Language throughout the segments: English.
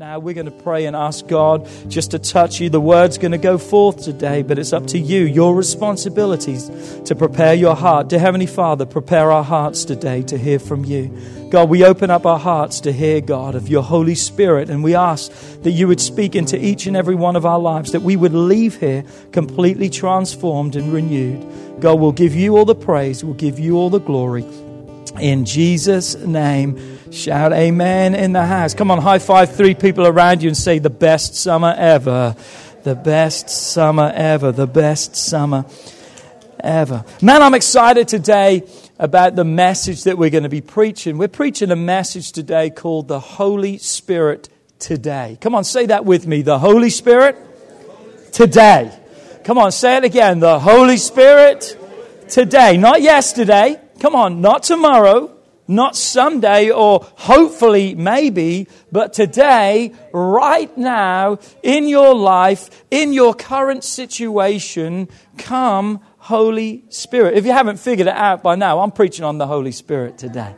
Now, we're going to pray and ask God just to touch you. The word's going to go forth today, but it's up to you, your responsibilities to prepare your heart. Dear Heavenly Father, prepare our hearts today to hear from you. God, we open up our hearts to hear, God, of your Holy Spirit, and we ask that you would speak into each and every one of our lives, that we would leave here completely transformed and renewed. God, we'll give you all the praise, we'll give you all the glory. In Jesus' name, shout amen in the house. Come on, high five three people around you and say, The best summer ever. The best summer ever. The best summer ever. Man, I'm excited today about the message that we're going to be preaching. We're preaching a message today called The Holy Spirit Today. Come on, say that with me. The Holy Spirit Today. Come on, say it again. The Holy Spirit Today. Not yesterday. Come on, not tomorrow. Not someday or hopefully maybe, but today, right now, in your life, in your current situation, come Holy Spirit. If you haven't figured it out by now, I'm preaching on the Holy Spirit today.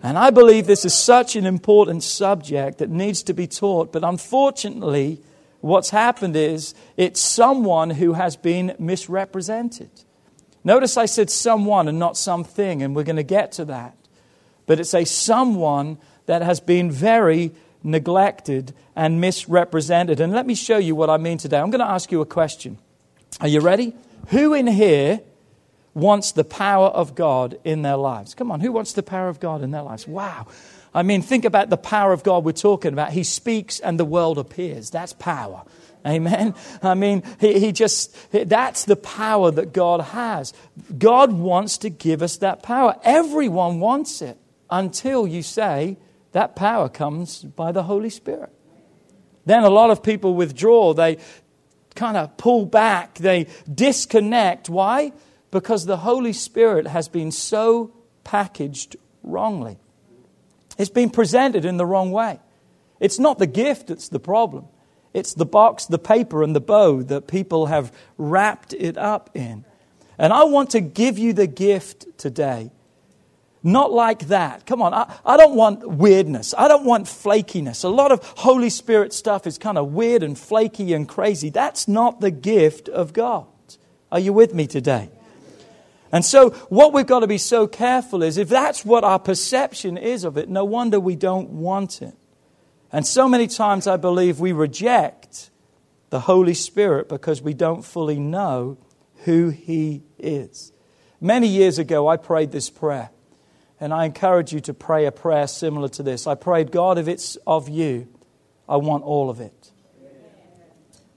And I believe this is such an important subject that needs to be taught, but unfortunately, what's happened is it's someone who has been misrepresented. Notice I said someone and not something, and we're going to get to that. But it's a someone that has been very neglected and misrepresented. And let me show you what I mean today. I'm going to ask you a question. Are you ready? Who in here wants the power of God in their lives? Come on, who wants the power of God in their lives? Wow. I mean, think about the power of God we're talking about. He speaks and the world appears. That's power. Amen. I mean, he, he just, that's the power that God has. God wants to give us that power. Everyone wants it until you say that power comes by the Holy Spirit. Then a lot of people withdraw. They kind of pull back. They disconnect. Why? Because the Holy Spirit has been so packaged wrongly. It's been presented in the wrong way. It's not the gift that's the problem. It's the box, the paper, and the bow that people have wrapped it up in. And I want to give you the gift today. Not like that. Come on, I, I don't want weirdness. I don't want flakiness. A lot of Holy Spirit stuff is kind of weird and flaky and crazy. That's not the gift of God. Are you with me today? And so, what we've got to be so careful is if that's what our perception is of it, no wonder we don't want it. And so many times I believe we reject the Holy Spirit because we don't fully know who He is. Many years ago, I prayed this prayer, and I encourage you to pray a prayer similar to this. I prayed, God, if it's of you, I want all of it.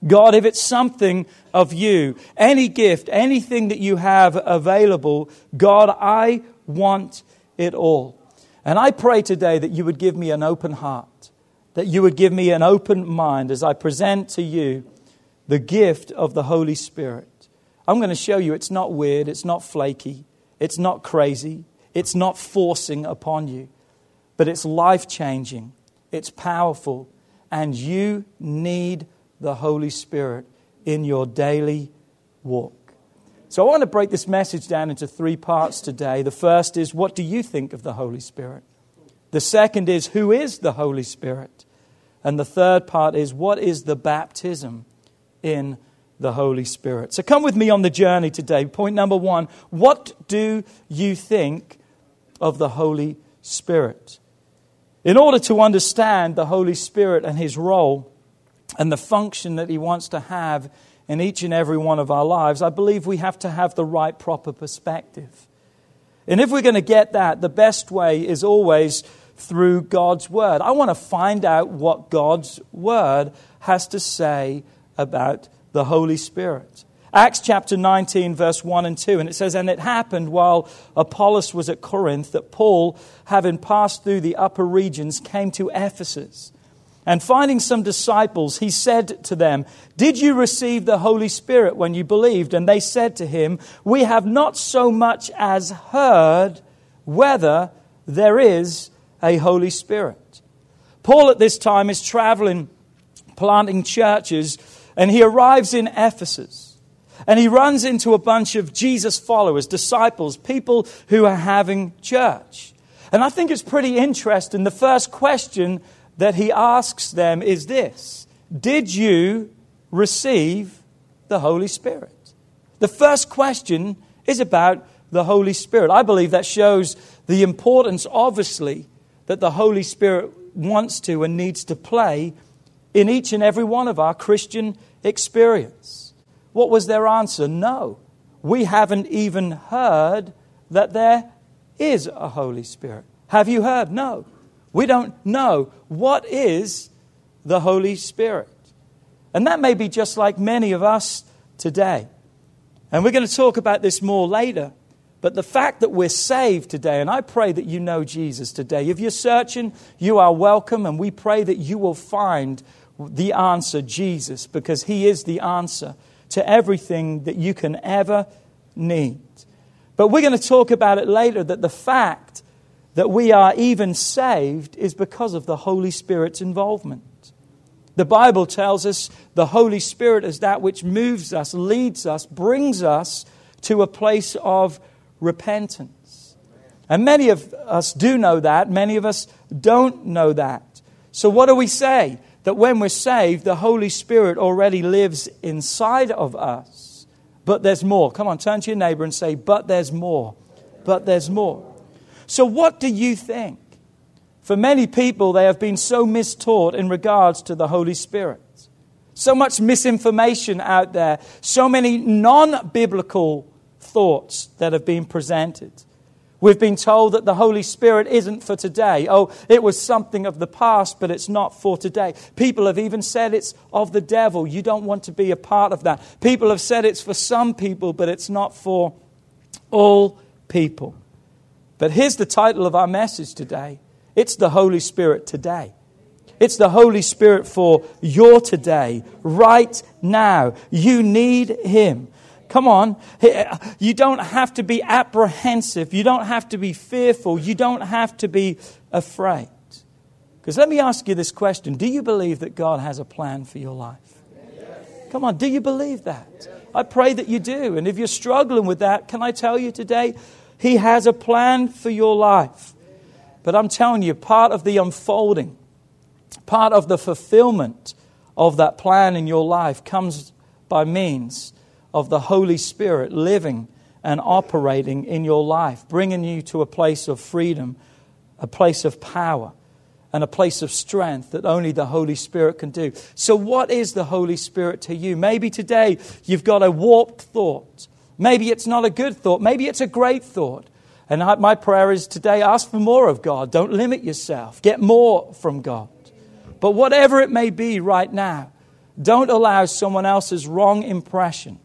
God, if it's something of you, any gift, anything that you have available, God, I want it all. And I pray today that you would give me an open heart, that you would give me an open mind as I present to you the gift of the Holy Spirit. I'm going to show you it's not weird, it's not flaky, it's not crazy, it's not forcing upon you, but it's life changing, it's powerful, and you need the Holy Spirit in your daily walk. So I want to break this message down into three parts today. The first is, what do you think of the Holy Spirit? The second is, who is the Holy Spirit? And the third part is, what is the baptism in the Holy Spirit? So come with me on the journey today. Point number one what do you think of the Holy Spirit? In order to understand the Holy Spirit and his role and the function that he wants to have in each and every one of our lives, I believe we have to have the right, proper perspective. And if we're going to get that, the best way is always through God's Word. I want to find out what God's Word has to say about the Holy Spirit. Acts chapter 19, verse 1 and 2, and it says, And it happened while Apollos was at Corinth that Paul, having passed through the upper regions, came to Ephesus. And finding some disciples, he said to them, Did you receive the Holy Spirit when you believed? And they said to him, We have not so much as heard whether there is a Holy Spirit. Paul at this time is traveling, planting churches, and he arrives in Ephesus. And he runs into a bunch of Jesus followers, disciples, people who are having church. And I think it's pretty interesting. The first question that he asks them is this Did you receive the Holy Spirit? The first question is about the Holy Spirit. I believe that shows the importance, obviously, that the Holy Spirit wants to and needs to play in each and every one of our Christian experience. What was their answer? No. We haven't even heard that there is a Holy Spirit. Have you heard? No. We don't know what is the Holy Spirit. And that may be just like many of us today. And we're going to talk about this more later. But the fact that we're saved today, and I pray that you know Jesus today. If you're searching, you are welcome, and we pray that you will find the answer, Jesus, because He is the answer to everything that you can ever need. But we're going to talk about it later that the fact that we are even saved is because of the Holy Spirit's involvement. The Bible tells us the Holy Spirit is that which moves us, leads us, brings us to a place of repentance. And many of us do know that, many of us don't know that. So, what do we say? That when we're saved, the Holy Spirit already lives inside of us. But there's more. Come on, turn to your neighbor and say, But there's more. But there's more. So, what do you think? For many people, they have been so mistaught in regards to the Holy Spirit. So much misinformation out there, so many non biblical thoughts that have been presented. We've been told that the Holy Spirit isn't for today. Oh, it was something of the past, but it's not for today. People have even said it's of the devil. You don't want to be a part of that. People have said it's for some people, but it's not for all people. But here's the title of our message today it's the Holy Spirit today. It's the Holy Spirit for your today, right now. You need Him. Come on. You don't have to be apprehensive. You don't have to be fearful. You don't have to be afraid. Because let me ask you this question Do you believe that God has a plan for your life? Come on, do you believe that? I pray that you do. And if you're struggling with that, can I tell you today, he has a plan for your life. But I'm telling you, part of the unfolding, part of the fulfillment of that plan in your life comes by means of the Holy Spirit living and operating in your life, bringing you to a place of freedom, a place of power, and a place of strength that only the Holy Spirit can do. So, what is the Holy Spirit to you? Maybe today you've got a warped thought Maybe it's not a good thought. Maybe it's a great thought. And my prayer is today ask for more of God. Don't limit yourself. Get more from God. But whatever it may be right now, don't allow someone else's wrong impression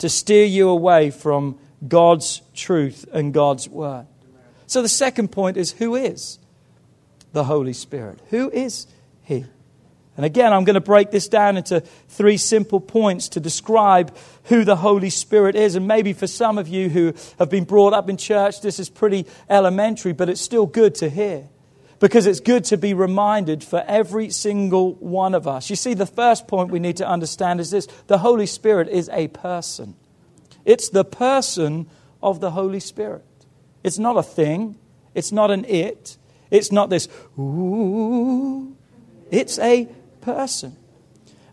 to steer you away from God's truth and God's word. So the second point is who is the Holy Spirit? Who is He? And again, I'm going to break this down into three simple points to describe who the Holy Spirit is. And maybe for some of you who have been brought up in church, this is pretty elementary, but it's still good to hear. Because it's good to be reminded for every single one of us. You see, the first point we need to understand is this the Holy Spirit is a person. It's the person of the Holy Spirit. It's not a thing, it's not an it, it's not this, ooh. It's a person.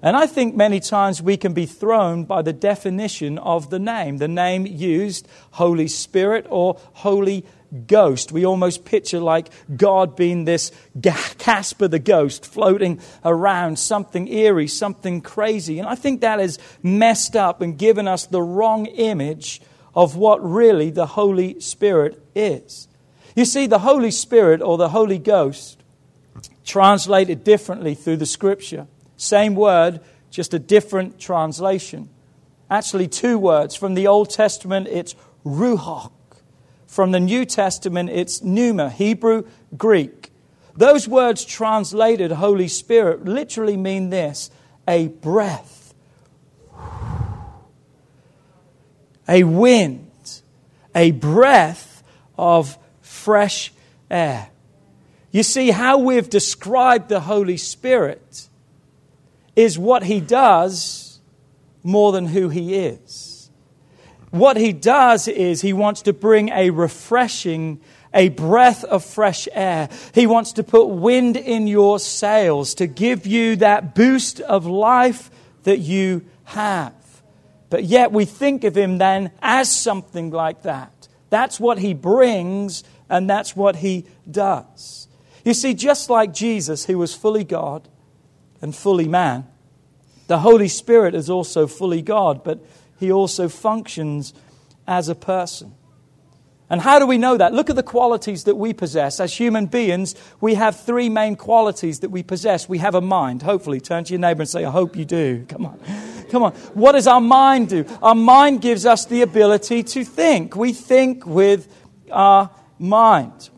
And I think many times we can be thrown by the definition of the name, the name used, Holy Spirit or Holy ghost. We almost picture like God being this Casper the ghost floating around, something eerie, something crazy. And I think that has messed up and given us the wrong image of what really the Holy Spirit is. You see, the Holy Spirit or the Holy Ghost, translated differently through the scripture, same word, just a different translation. Actually, two words. From the Old Testament, it's ruach. From the New Testament, it's pneuma, Hebrew, Greek. Those words translated Holy Spirit literally mean this a breath, a wind, a breath of fresh air. You see, how we've described the Holy Spirit is what he does more than who he is. What he does is he wants to bring a refreshing, a breath of fresh air. He wants to put wind in your sails to give you that boost of life that you have. But yet we think of him then as something like that. That's what he brings and that's what he does. You see, just like Jesus, who was fully God and fully man, the Holy Spirit is also fully God, but he also functions as a person. And how do we know that? Look at the qualities that we possess. As human beings, we have three main qualities that we possess. We have a mind. Hopefully, turn to your neighbor and say, I hope you do. Come on. Come on. What does our mind do? Our mind gives us the ability to think. We think with our mind.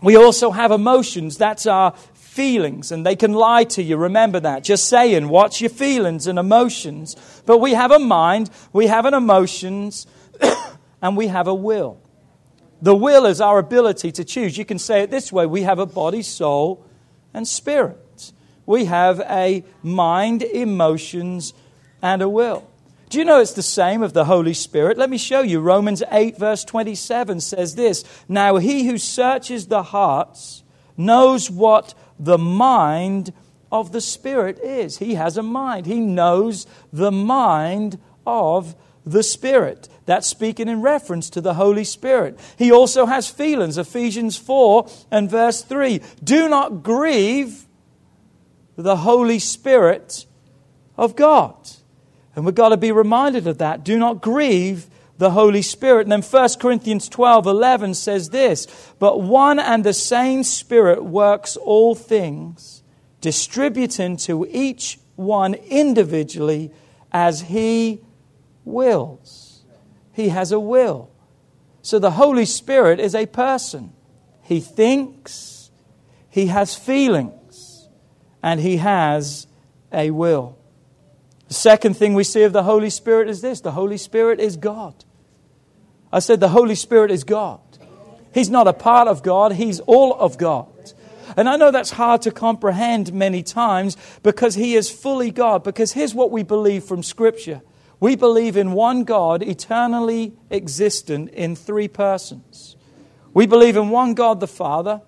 We also have emotions. That's our feelings, and they can lie to you. Remember that. Just saying, watch your feelings and emotions. But we have a mind, we have an emotions, and we have a will. The will is our ability to choose. You can say it this way we have a body, soul, and spirit. We have a mind, emotions, and a will. Do you know it's the same of the Holy Spirit? Let me show you. Romans 8, verse 27 says this Now he who searches the hearts knows what the mind of the Spirit is. He has a mind, he knows the mind of the Spirit. That's speaking in reference to the Holy Spirit. He also has feelings. Ephesians 4 and verse 3. Do not grieve the Holy Spirit of God. And we've got to be reminded of that. Do not grieve the Holy Spirit. And then 1 Corinthians 12 11 says this But one and the same Spirit works all things, distributing to each one individually as he wills. He has a will. So the Holy Spirit is a person. He thinks, he has feelings, and he has a will. The second thing we see of the Holy Spirit is this the Holy Spirit is God. I said the Holy Spirit is God. He's not a part of God, He's all of God. And I know that's hard to comprehend many times because He is fully God. Because here's what we believe from Scripture we believe in one God, eternally existent in three persons. We believe in one God the Father,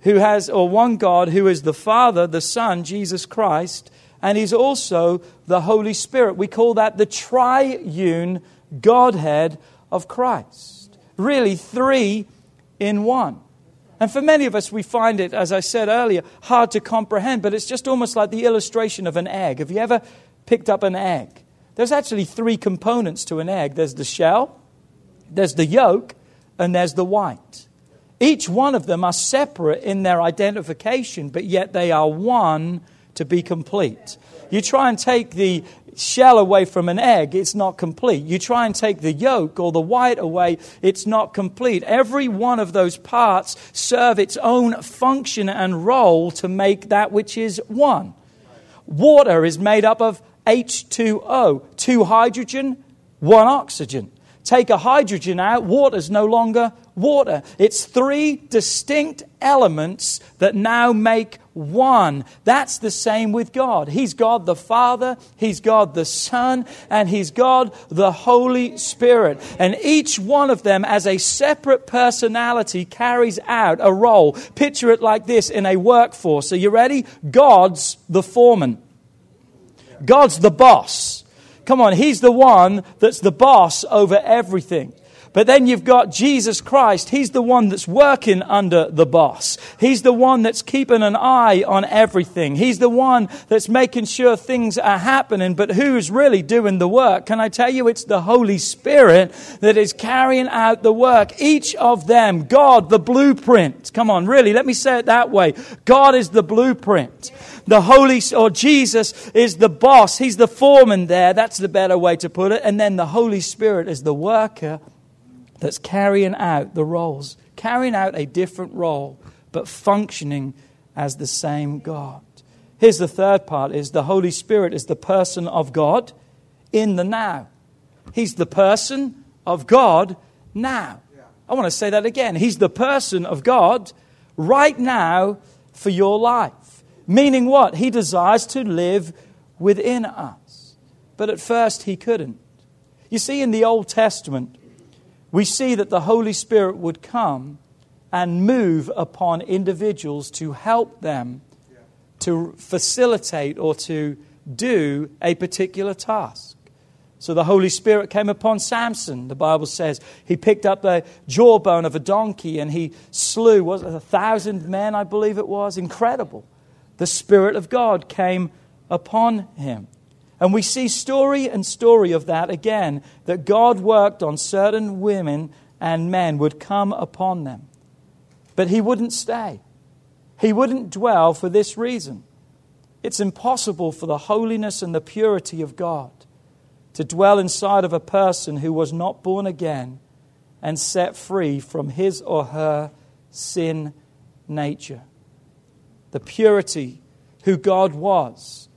who has, or one God who is the Father, the Son, Jesus Christ, and He's also the Holy Spirit. We call that the triune Godhead of Christ. Really, three in one. And for many of us, we find it, as I said earlier, hard to comprehend, but it's just almost like the illustration of an egg. Have you ever picked up an egg? There's actually three components to an egg there's the shell, there's the yolk, and there's the white. Each one of them are separate in their identification, but yet they are one to be complete. You try and take the shell away from an egg, it's not complete. You try and take the yolk or the white away, it's not complete. Every one of those parts serve its own function and role to make that which is one. Water is made up of H2O, two hydrogen, one oxygen. Take a hydrogen out, water is no longer water. It's three distinct elements that now make one. That's the same with God. He's God the Father, He's God the Son, and He's God the Holy Spirit. And each one of them, as a separate personality, carries out a role. Picture it like this in a workforce. Are you ready? God's the foreman, God's the boss. Come on, he's the one that's the boss over everything. But then you've got Jesus Christ. He's the one that's working under the boss. He's the one that's keeping an eye on everything. He's the one that's making sure things are happening. But who's really doing the work? Can I tell you it's the Holy Spirit that is carrying out the work. Each of them, God, the blueprint. Come on, really, let me say it that way. God is the blueprint. The Holy, or Jesus is the boss. He's the foreman there. That's the better way to put it. And then the Holy Spirit is the worker that's carrying out the roles, carrying out a different role, but functioning as the same God. Here's the third part is the Holy Spirit is the person of God in the now. He's the person of God now. I want to say that again. He's the person of God right now for your life. Meaning what? He desires to live within us. But at first he couldn't. You see, in the Old Testament, we see that the Holy Spirit would come and move upon individuals to help them to facilitate or to do a particular task. So the Holy Spirit came upon Samson, the Bible says. He picked up the jawbone of a donkey and he slew, was a thousand men, I believe it was? Incredible. The Spirit of God came upon him. And we see story and story of that again, that God worked on certain women and men would come upon them. But he wouldn't stay. He wouldn't dwell for this reason. It's impossible for the holiness and the purity of God to dwell inside of a person who was not born again and set free from his or her sin nature. The purity who God was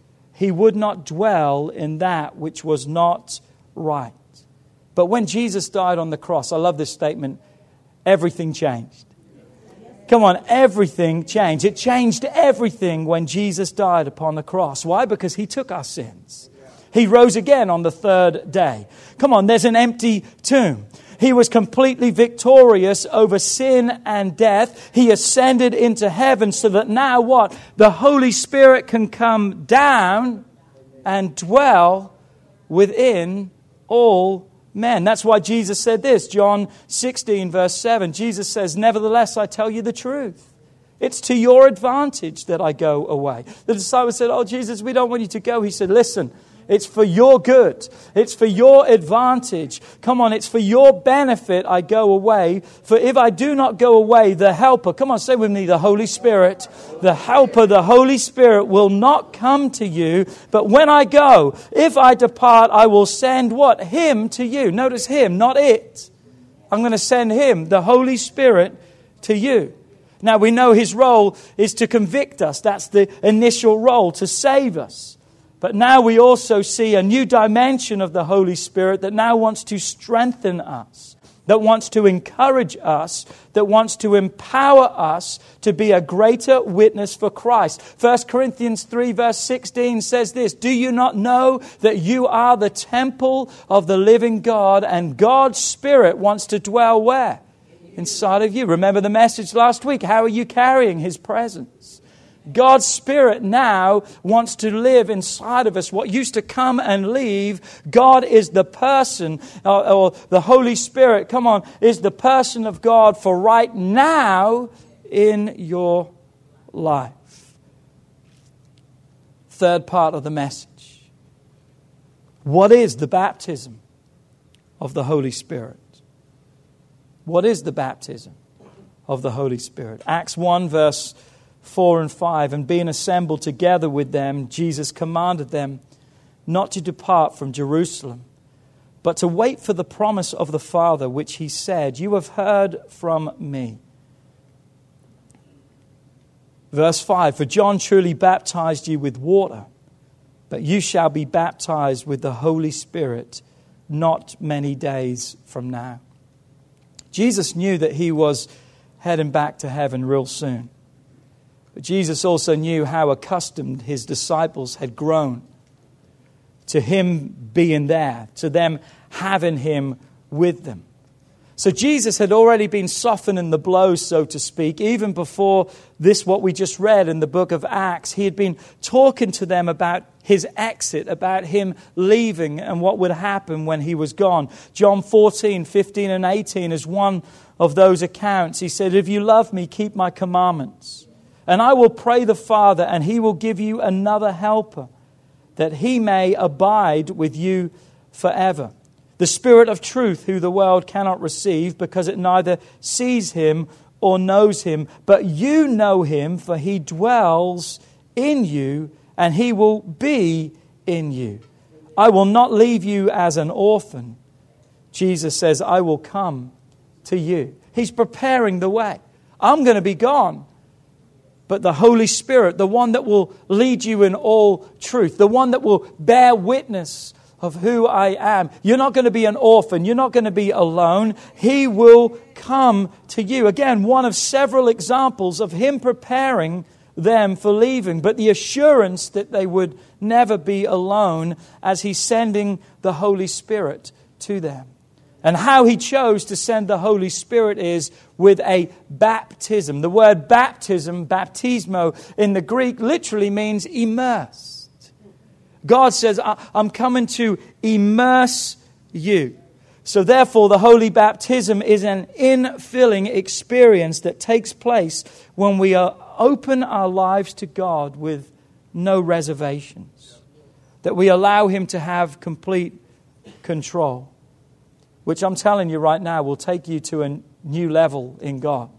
he would not dwell in that which was not right. But when Jesus died on the cross, I love this statement, everything changed. Come on, everything changed. It changed everything when Jesus died upon the cross. Why? Because he took our sins. He rose again on the third day. Come on, there's an empty tomb. He was completely victorious over sin and death. He ascended into heaven so that now what? The Holy Spirit can come down and dwell within all men. That's why Jesus said this, John 16, verse 7. Jesus says, Nevertheless, I tell you the truth. It's to your advantage that I go away. The disciples said, Oh, Jesus, we don't want you to go. He said, Listen, it's for your good. It's for your advantage. Come on, it's for your benefit I go away. For if I do not go away, the Helper, come on, say with me, the Holy Spirit, the Helper, the Holy Spirit will not come to you. But when I go, if I depart, I will send what? Him to you. Notice Him, not it. I'm going to send Him, the Holy Spirit, to you. Now we know His role is to convict us. That's the initial role, to save us. But now we also see a new dimension of the Holy Spirit that now wants to strengthen us, that wants to encourage us, that wants to empower us to be a greater witness for Christ. 1 Corinthians 3, verse 16 says this Do you not know that you are the temple of the living God and God's Spirit wants to dwell where? Inside of you. Remember the message last week. How are you carrying His presence? God's Spirit now wants to live inside of us. What used to come and leave, God is the person, or, or, the Holy Spirit, come on, is the person of God for right now in your life. Third part of the message. What is the baptism of the Holy Spirit? What is the baptism of the Holy Spirit? Acts 1, verse 4 and 5. And being assembled together with them, Jesus commanded them not to depart from Jerusalem, but to wait for the promise of the Father, which he said, You have heard from me. Verse 5 For John truly baptized you with water, but you shall be baptized with the Holy Spirit not many days from now. Jesus knew that he was heading back to heaven real soon. But Jesus also knew how accustomed his disciples had grown to him being there, to them having him with them. So Jesus had already been softening the blow, so to speak, even before this, what we just read in the book of Acts. He had been talking to them about his exit, about him leaving and what would happen when he was gone. John 14, 15, and 18 is one of those accounts. He said, If you love me, keep my commandments. And I will pray the Father, and he will give you another helper, that he may abide with you forever. The Spirit of truth, who the world cannot receive, because it neither sees him or knows him. But you know him, for he dwells in you, and he will be in you. I will not leave you as an orphan. Jesus says, I will come to you. He's preparing the way. I'm going to be gone but the Holy Spirit, the one that will lead you in all truth, the one that will bear witness of who I am. You're not going to be an orphan. You're not going to be alone. He will come to you. Again, one of several examples of Him preparing them for leaving, but the assurance that they would never be alone as He's sending the Holy Spirit to them. And how he chose to send the Holy Spirit is with a baptism. The word baptism, baptismo, in the Greek literally means immersed. God says, I'm coming to immerse you. So, therefore, the holy baptism is an infilling experience that takes place when we uh, open our lives to God with no reservations, that we allow Him to have complete control which I'm telling you right now will take you to a new level in God.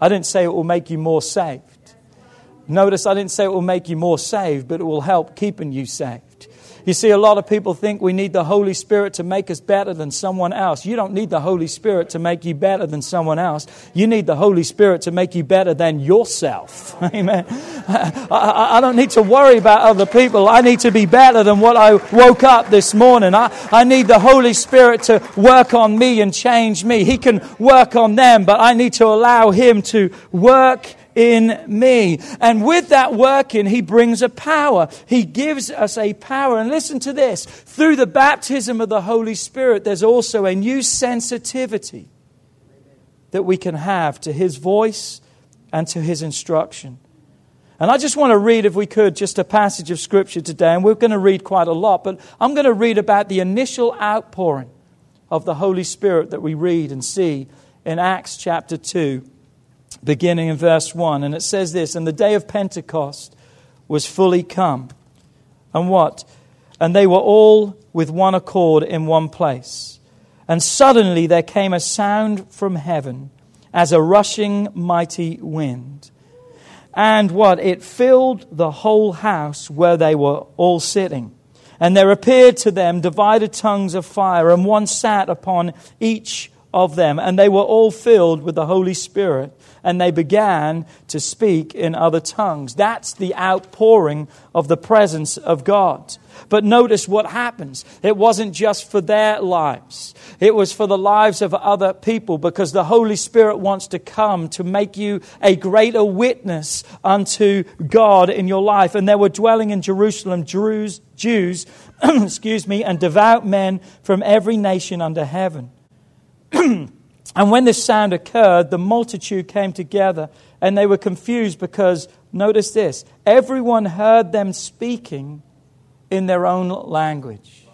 I didn't say it will make you more saved. Notice I didn't say it will make you more saved, but it will help keeping you saved. You see, a lot of people think we need the Holy Spirit to make us better than someone else. You don't need the Holy Spirit to make you better than someone else. You need the Holy Spirit to make you better than yourself. Amen. I, I, don't need to worry about other people. I need to be better than what I woke up this morning. I, I need the Holy Spirit to work on me and change me. He can work on them, but I need to allow Him to work in me. And with that working, he brings a power. He gives us a power. And listen to this through the baptism of the Holy Spirit, there's also a new sensitivity that we can have to his voice and to his instruction. And I just want to read, if we could, just a passage of Scripture today. And we're going to read quite a lot, but I'm going to read about the initial outpouring of the Holy Spirit that we read and see in Acts chapter 2 beginning in verse 1. And it says this And the day of Pentecost was fully come. And what? And they were all with one accord in one place. And suddenly there came a sound from heaven as a rushing mighty wind. And what? It filled the whole house where they were all sitting. And there appeared to them divided tongues of fire, and one sat upon each of them. And they were all filled with the Holy Spirit and they began to speak in other tongues. That's the outpouring of the presence of God. But notice what happens. It wasn't just for their lives. It was for the lives of other people because the Holy Spirit wants to come to make you a greater witness unto God in your life. And there were dwelling in Jerusalem Jews, Jews excuse me, and devout men from every nation under heaven. And when this sound occurred, the multitude came together and they were confused because, notice this, everyone heard them speaking in their own language.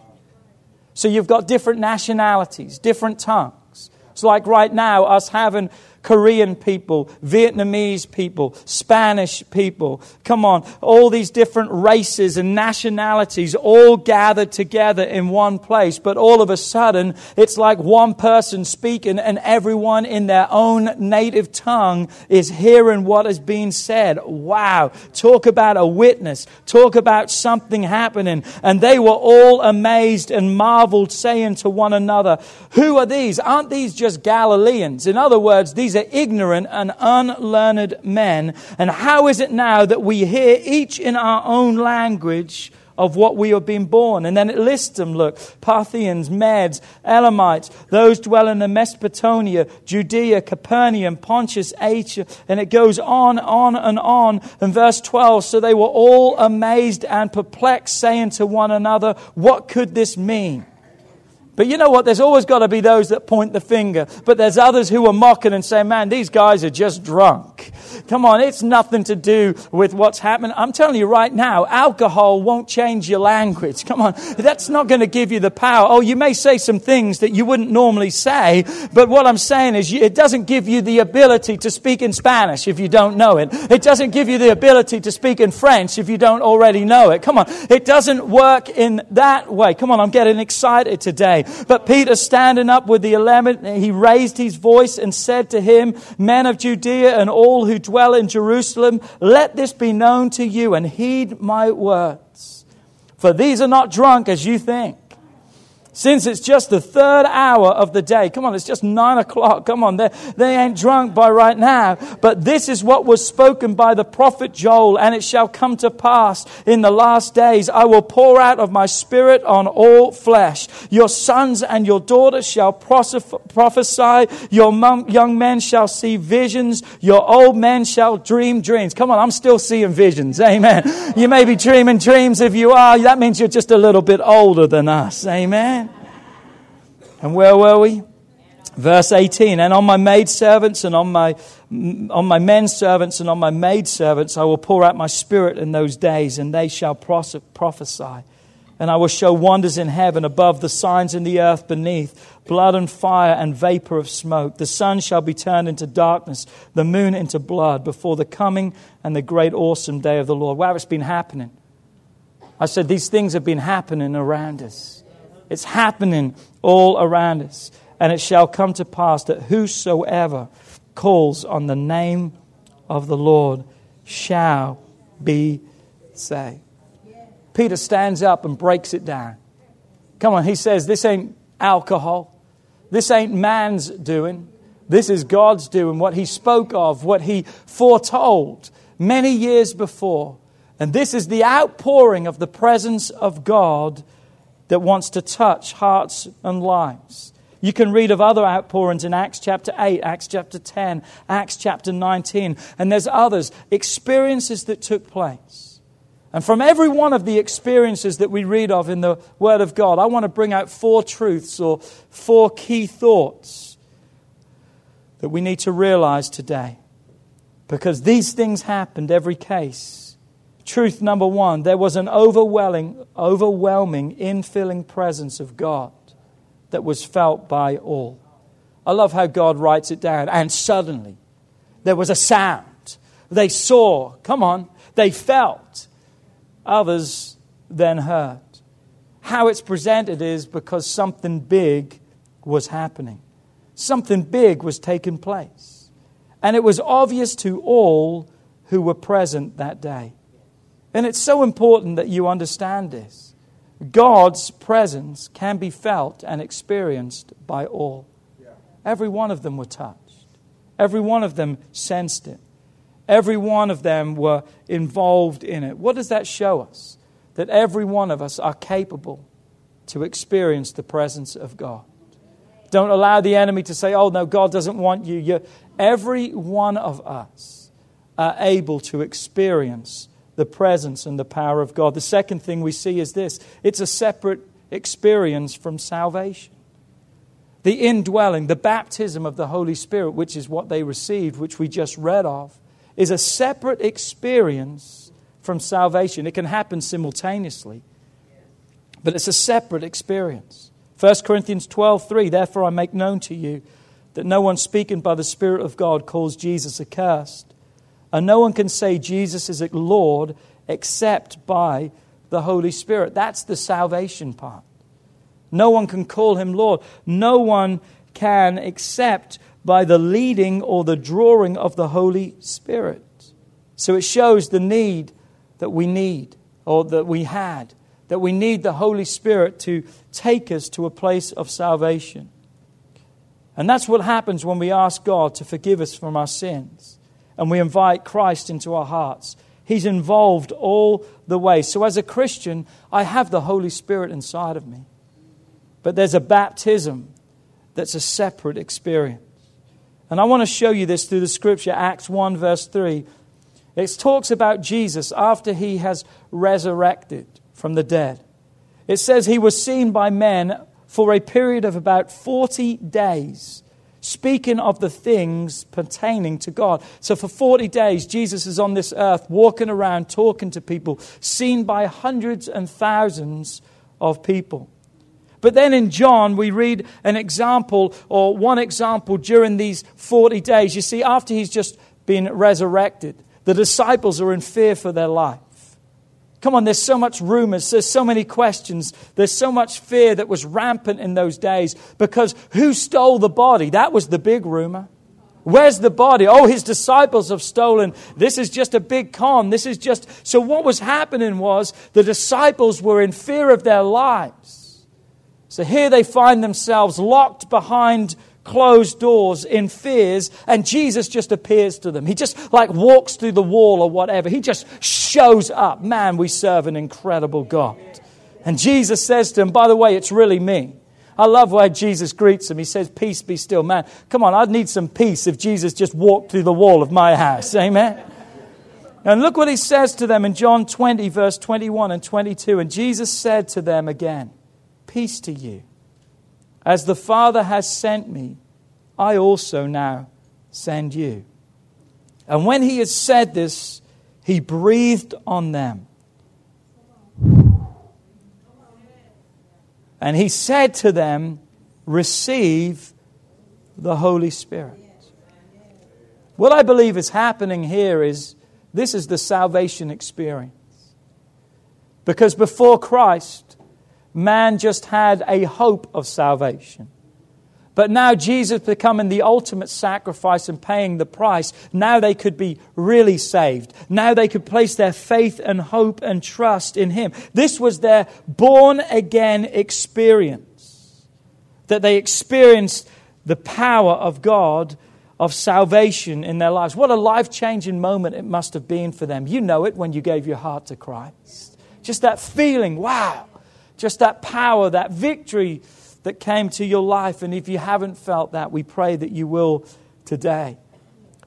So you've got different nationalities, different tongues. It's like right now, us having Korean people, Vietnamese people, Spanish people. Come on, all these different races and nationalities all gathered together in one place. But all of a sudden, it's like one person speaking and everyone in their own native tongue is hearing what is being said. Wow. Talk about a witness. Talk about something happening. And they were all amazed and marveled, saying to one another, Who are these? Aren't these just Galileans? In other words, these ignorant and unlearned men. And how is it now that we hear each in our own language of what we have been born? And then it lists them look Parthians, Medes, Elamites, those dwelling in Mesopotamia, Judea, Capernaum, Pontus, Asia, and it goes on, on, and on. In verse 12, so they were all amazed and perplexed, saying to one another, What could this mean? But you know what? There's always got to be those that point the finger. But there's others who are mocking and saying, man, these guys are just drunk. Come on, it's nothing to do with what's happening. I'm telling you right now, alcohol won't change your language. Come on, that's not going to give you the power. Oh, you may say some things that you wouldn't normally say, but what I'm saying is it doesn't give you the ability to speak in Spanish if you don't know it. It doesn't give you the ability to speak in French if you don't already know it. Come on, it doesn't work in that way. Come on, I'm getting excited today. But Peter standing up with the eleven, he raised his voice and said to him, Men of Judea and all who dwell in Jerusalem, let this be known to you and heed my words. For these are not drunk as you think since it's just the third hour of the day, come on, it's just nine o'clock. Come on, they, they ain't drunk by right now. But this is what was spoken by the prophet Joel, and it shall come to pass in the last days. I will pour out of my spirit on all flesh. Your sons and your daughters shall prophesy. Your young men shall see visions. Your old men shall dream dreams. Come on, I'm still seeing visions. Amen. You may be dreaming dreams if you are. That means you're just a little bit older than us. Amen. And where were we? Verse 18, and on my maidservants and on my, on my men servants and on my maidservants I will pour out my spirit in those days, and they shall prophesy. And I will show wonders in heaven above, the signs in the earth beneath, blood and fire and vapor of smoke. The sun shall be turned into darkness, the moon into blood, before the coming and the great awesome day of the Lord. Wow, it's been happening. I said these things have been happening around us. It's happening all around us. And it shall come to pass that whosoever calls on the name of the Lord shall be saved. Peter stands up and breaks it down. Come on, he says, This ain't alcohol. This ain't man's doing. This is God's doing, what he spoke of, what he foretold many years before. And this is the outpouring of the presence of God that wants to touch hearts and lives. You can read of other outpourings in Acts chapter 8, Acts chapter 10, Acts chapter 19, and there's others, experiences that took place. And from every one of the experiences that we read of in the Word of God, I want to bring out four truths or four key thoughts that we need to realize today. Because these things happened every case Truth number one there was an overwhelming, overwhelming, infilling presence of God that was felt by all. I love how God writes it down. And suddenly there was a sound. They saw, come on, they felt. Others then heard. How it's presented is because something big was happening, something big was taking place. And it was obvious to all who were present that day. And it's so important that you understand this. God's presence can be felt and experienced by all. Every one of them were touched, every one of them sensed it, every one of them were involved in it. What does that show us? That every one of us are capable to experience the presence of God. Don't allow the enemy to say, oh, no, God doesn't want you. You're, every one of us are able to experience the presence and the power of God. The second thing we see is this it's a separate experience from salvation. The indwelling, the baptism of the Holy Spirit, which is what they received, which we just read of, is a separate experience from salvation. It can happen simultaneously, but it's a separate experience. 1 Corinthians 12 3 Therefore I make known to you that no one speaking by the Spirit of God calls Jesus accursed and no one can say Jesus is Lord except by the Holy Spirit. That's the salvation part. No one can call him Lord. No one can except by the leading or the drawing of the Holy Spirit. So it shows the need that we need, or that we had, that we need the Holy Spirit to take us to a place of salvation. And that's what happens when we ask God to forgive us from our sins and we invite Christ into our hearts. He's involved all the way. So, as a Christian, I have the Holy Spirit inside of me. But there's a baptism that's a separate experience. And I want to show you this through the scripture, Acts 1, verse 3. It talks about Jesus after he has resurrected from the dead. It says he was seen by men for a period of about 40 days speaking of the things pertaining to God. So for 40 days, Jesus is on this earth, walking around, talking to people, seen by hundreds and thousands of people. But then in John, we read an example, or one example during these 40 days. You see, after he's just been resurrected, the disciples are in fear for their life. Come on, there's so much rumors, there's so many questions, there's so much fear that was rampant in those days because who stole the body? That was the big rumor. Where's the body? Oh, his disciples have stolen. This is just a big con. This is just. So, what was happening was the disciples were in fear of their lives. So, here they find themselves locked behind closed doors in fears, and Jesus just appears to them. He just like walks through the wall or whatever. He just shows up. Man, we serve an incredible God. And Jesus says to him, By the way, it's really me. I love why Jesus greets him. He says, Peace be still. Man, come on, I'd need some peace if Jesus just walked through the wall of my house. Amen. And look what he says to them in John 20, verse 21 and 22. And Jesus said to them again, Peace to you. As the Father has sent me, I also now send you. And when he had said this, he breathed on them. And he said to them, Receive the Holy Spirit. What I believe is happening here is this is the salvation experience. Because before Christ, man just had a hope of salvation. But now Jesus becoming the ultimate sacrifice and paying the price, now they could be really saved. Now they could place their faith and hope and trust in Him. This was their born again experience. That they experienced the power of God of salvation in their lives. What a life changing moment it must have been for them. You know it when you gave your heart to Christ. Just that feeling, wow, just that power, that victory that came to your life. And if you haven't felt that, we pray that you will today.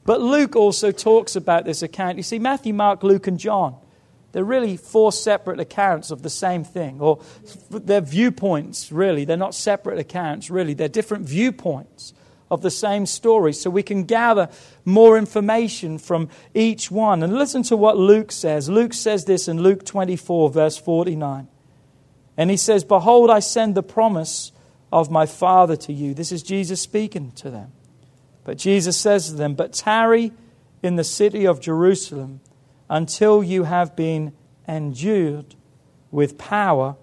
But Luke also talks about this account. You see, Matthew, Mark, Luke, and John, they're really four separate accounts of the same thing, or they're viewpoints, really. They're not separate accounts, really. They're different viewpoints of the same story. So we can gather more information from each one. And listen to what Luke says. Luke says this in Luke 24, verse 49. And he says, Behold, I send the promise of my Father to you. This is Jesus speaking to them. But Jesus says to them, But tarry in the city of Jerusalem until you have been endued with power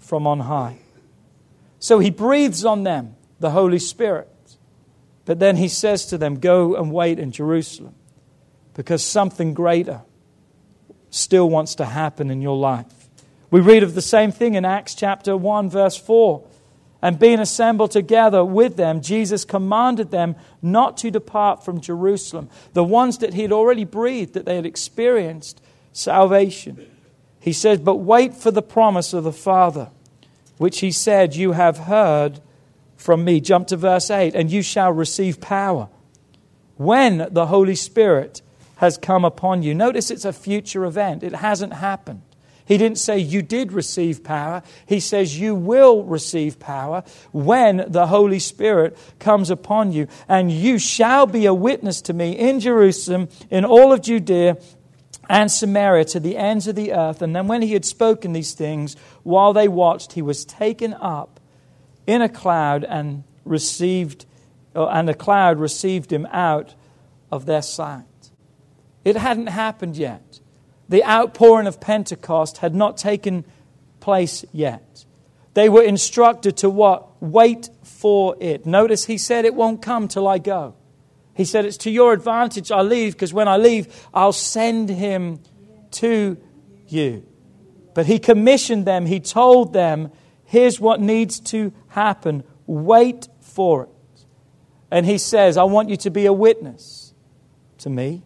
from on high. So he breathes on them the Holy Spirit. But then he says to them, Go and wait in Jerusalem because something greater still wants to happen in your life. We read of the same thing in Acts chapter 1, verse 4. And being assembled together with them, Jesus commanded them not to depart from Jerusalem. The ones that he had already breathed, that they had experienced salvation. He says, But wait for the promise of the Father, which he said, You have heard from me. Jump to verse 8. And you shall receive power when the Holy Spirit has come upon you. Notice it's a future event, it hasn't happened. He didn't say you did receive power. He says you will receive power when the Holy Spirit comes upon you. And you shall be a witness to me in Jerusalem, in all of Judea, and Samaria to the ends of the earth. And then when he had spoken these things, while they watched, he was taken up in a cloud and received, uh, and the cloud received him out of their sight. It hadn't happened yet the outpouring of Pentecost had not taken place yet. They were instructed to what? Wait for it. Notice he said, It won't come till I go. He said, It's to your advantage I leave, because when I leave, I'll send him to you. But he commissioned them, he told them, Here's what needs to happen. Wait for it. And he says, I want you to be a witness to me.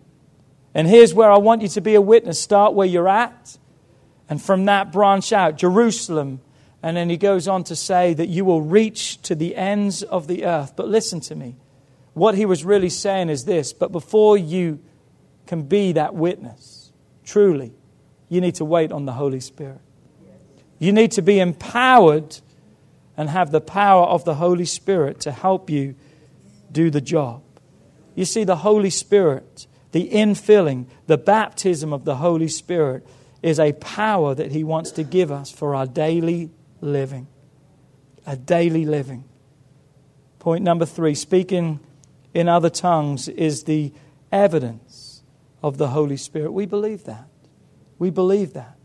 And here's where I want you to be a witness. Start where you're at, and from that branch out Jerusalem. And then he goes on to say that you will reach to the ends of the earth. But listen to me. What he was really saying is this but before you can be that witness, truly, you need to wait on the Holy Spirit. You need to be empowered and have the power of the Holy Spirit to help you do the job. You see, the Holy Spirit, the infilling, the baptism of the Holy Spirit is a power that He wants to give us for our daily living. A daily living. Point number three speaking in other tongues is the evidence of the Holy Spirit. We believe that. We believe that.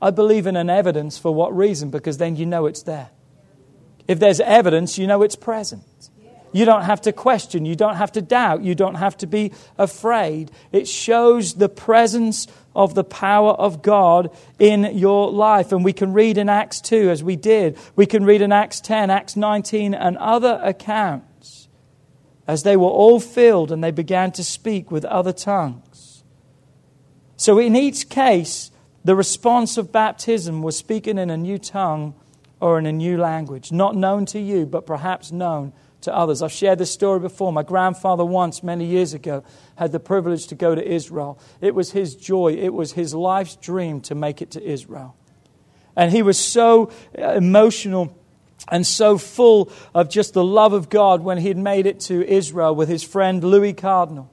I believe in an evidence for what reason? Because then you know it's there. If there's evidence, you know it's present. You don't have to question. You don't have to doubt. You don't have to be afraid. It shows the presence of the power of God in your life. And we can read in Acts 2, as we did. We can read in Acts 10, Acts 19, and other accounts as they were all filled and they began to speak with other tongues. So, in each case, the response of baptism was speaking in a new tongue or in a new language, not known to you, but perhaps known to others. I've shared this story before. My grandfather, once, many years ago, had the privilege to go to Israel. It was his joy, it was his life's dream to make it to Israel. And he was so uh, emotional and so full of just the love of God when he had made it to Israel with his friend Louis Cardinal.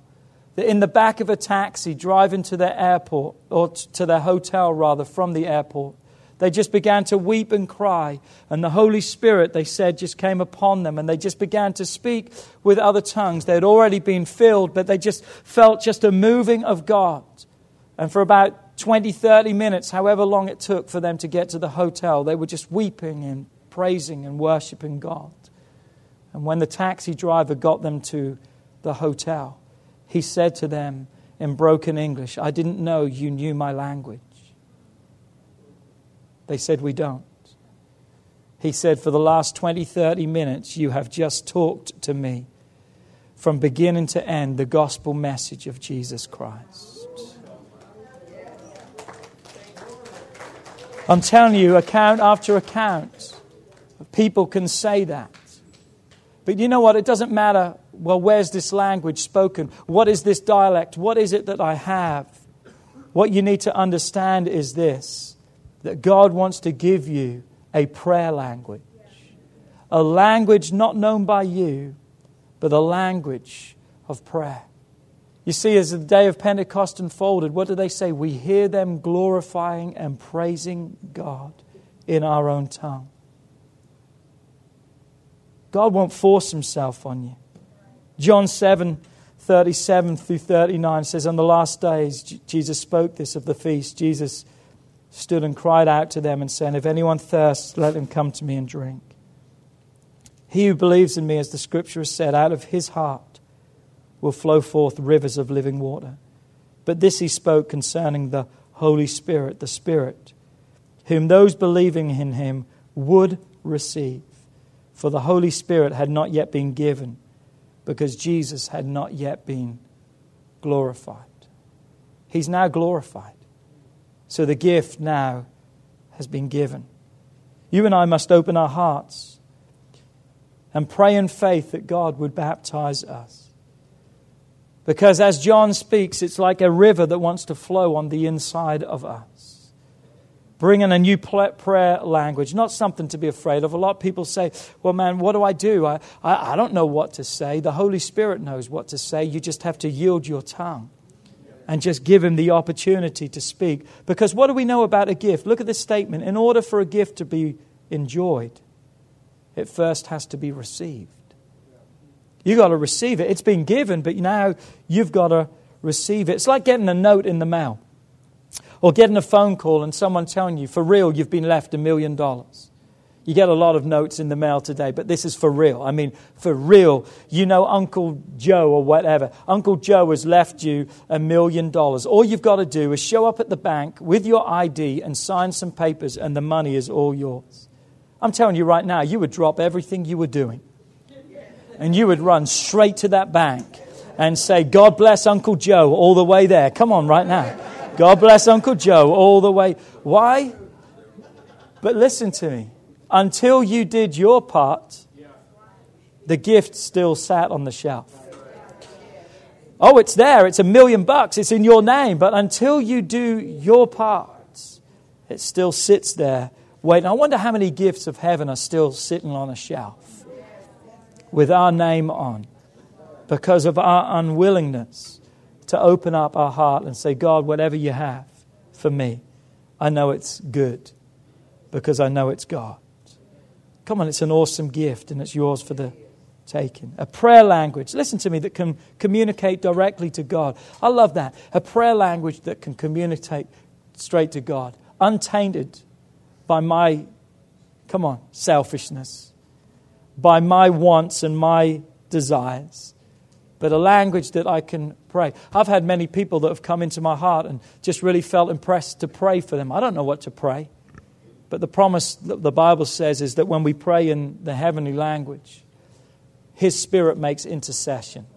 That in the back of a taxi driving to their airport, or to their hotel rather, from the airport, they just began to weep and cry. And the Holy Spirit, they said, just came upon them. And they just began to speak with other tongues. They had already been filled, but they just felt just a moving of God. And for about 20, 30 minutes, however long it took for them to get to the hotel, they were just weeping and praising and worshiping God. And when the taxi driver got them to the hotel, he said to them in broken English, I didn't know you knew my language. They said, We don't. He said, For the last 20, 30 minutes, you have just talked to me from beginning to end the gospel message of Jesus Christ. I'm telling you, account after account, people can say that. But you know what? It doesn't matter, well, where's this language spoken? What is this dialect? What is it that I have? What you need to understand is this that God wants to give you a prayer language. A language not known by you, but a language of prayer. You see, as the day of Pentecost unfolded, what do they say? We hear them glorifying and praising God in our own tongue. God won't force himself on you. John 7 37 through 39 says, On the last days, Jesus spoke this of the feast. Jesus stood and cried out to them and said, If anyone thirsts, let him come to me and drink. He who believes in me, as the scripture has said, out of his heart will flow forth rivers of living water. But this he spoke concerning the Holy Spirit, the Spirit, whom those believing in him would receive. For the Holy Spirit had not yet been given, because Jesus had not yet been glorified. He's now glorified. So the gift now has been given. You and I must open our hearts and pray in faith that God would baptize us. Because as John speaks, it's like a river that wants to flow on the inside of us. Bring in a new prayer language, not something to be afraid of. A lot of people say, Well, man, what do I do? I, I, I don't know what to say. The Holy Spirit knows what to say. You just have to yield your tongue and just give him the opportunity to speak. Because what do we know about a gift? Look at this statement. In order for a gift to be enjoyed, it first has to be received. You've got to receive it. It's been given, but now you've got to receive it. It's like getting a note in the mail or getting a phone call and someone telling you, for real, you've been left a million dollars. You get a lot of notes in the mail today, but this is for real. I mean, for real. You know, Uncle Joe or whatever. Uncle Joe has left you a million dollars. All you've got to do is show up at the bank with your ID and sign some papers, and the money is all yours. I'm telling you right now, you would drop everything you were doing and you would run straight to that bank and say, God bless Uncle Joe all the way there. Come on, right now. God bless Uncle Joe all the way. Why? But listen to me until you did your part, the gift still sat on the shelf. Oh, it's there. It's a million bucks. It's in your name. But until you do your part, it still sits there waiting. I wonder how many gifts of heaven are still sitting on a shelf with our name on. because of our unwillingness to open up our heart and say, God, whatever you have for me, I know it's good because I know it's God. Come on, it's an awesome gift and it's yours for the taking. A prayer language, listen to me, that can communicate directly to God. I love that. A prayer language that can communicate straight to God, untainted by my, come on, selfishness, by my wants and my desires, but a language that I can pray. I've had many people that have come into my heart and just really felt impressed to pray for them. I don't know what to pray. But the promise that the Bible says is that when we pray in the heavenly language, His Spirit makes intercession.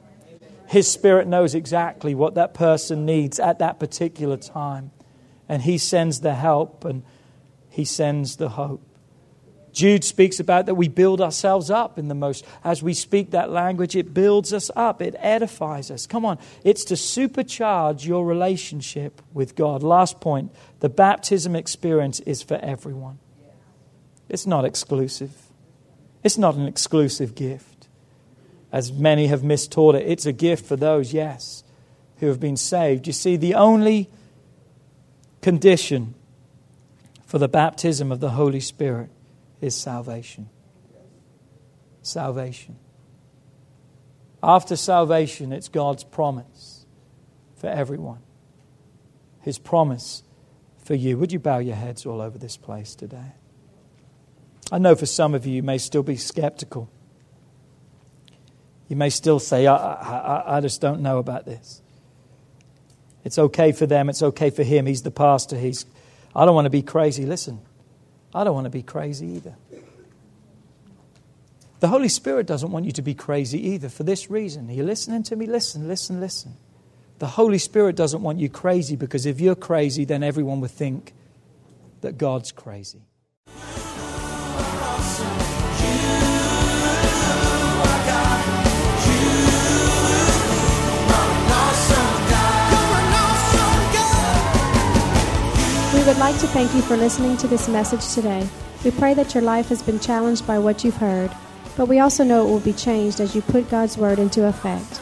His Spirit knows exactly what that person needs at that particular time. And He sends the help and He sends the hope. Jude speaks about that we build ourselves up in the most. As we speak that language, it builds us up, it edifies us. Come on, it's to supercharge your relationship with God. Last point the baptism experience is for everyone, it's not exclusive. It's not an exclusive gift. As many have mistaught it, it's a gift for those, yes, who have been saved. You see, the only condition for the baptism of the Holy Spirit is salvation. Salvation. After salvation, it's God's promise for everyone. His promise for you. Would you bow your heads all over this place today? I know for some of you, you may still be skeptical. You may still say, I, I, I just don't know about this. It's okay for them, it's okay for him. He's the pastor. He's, I don't want to be crazy. Listen, I don't want to be crazy either. The Holy Spirit doesn't want you to be crazy either for this reason. Are you listening to me? Listen, listen, listen. The Holy Spirit doesn't want you crazy because if you're crazy, then everyone would think that God's crazy. We would like to thank you for listening to this message today. We pray that your life has been challenged by what you've heard, but we also know it will be changed as you put God's Word into effect.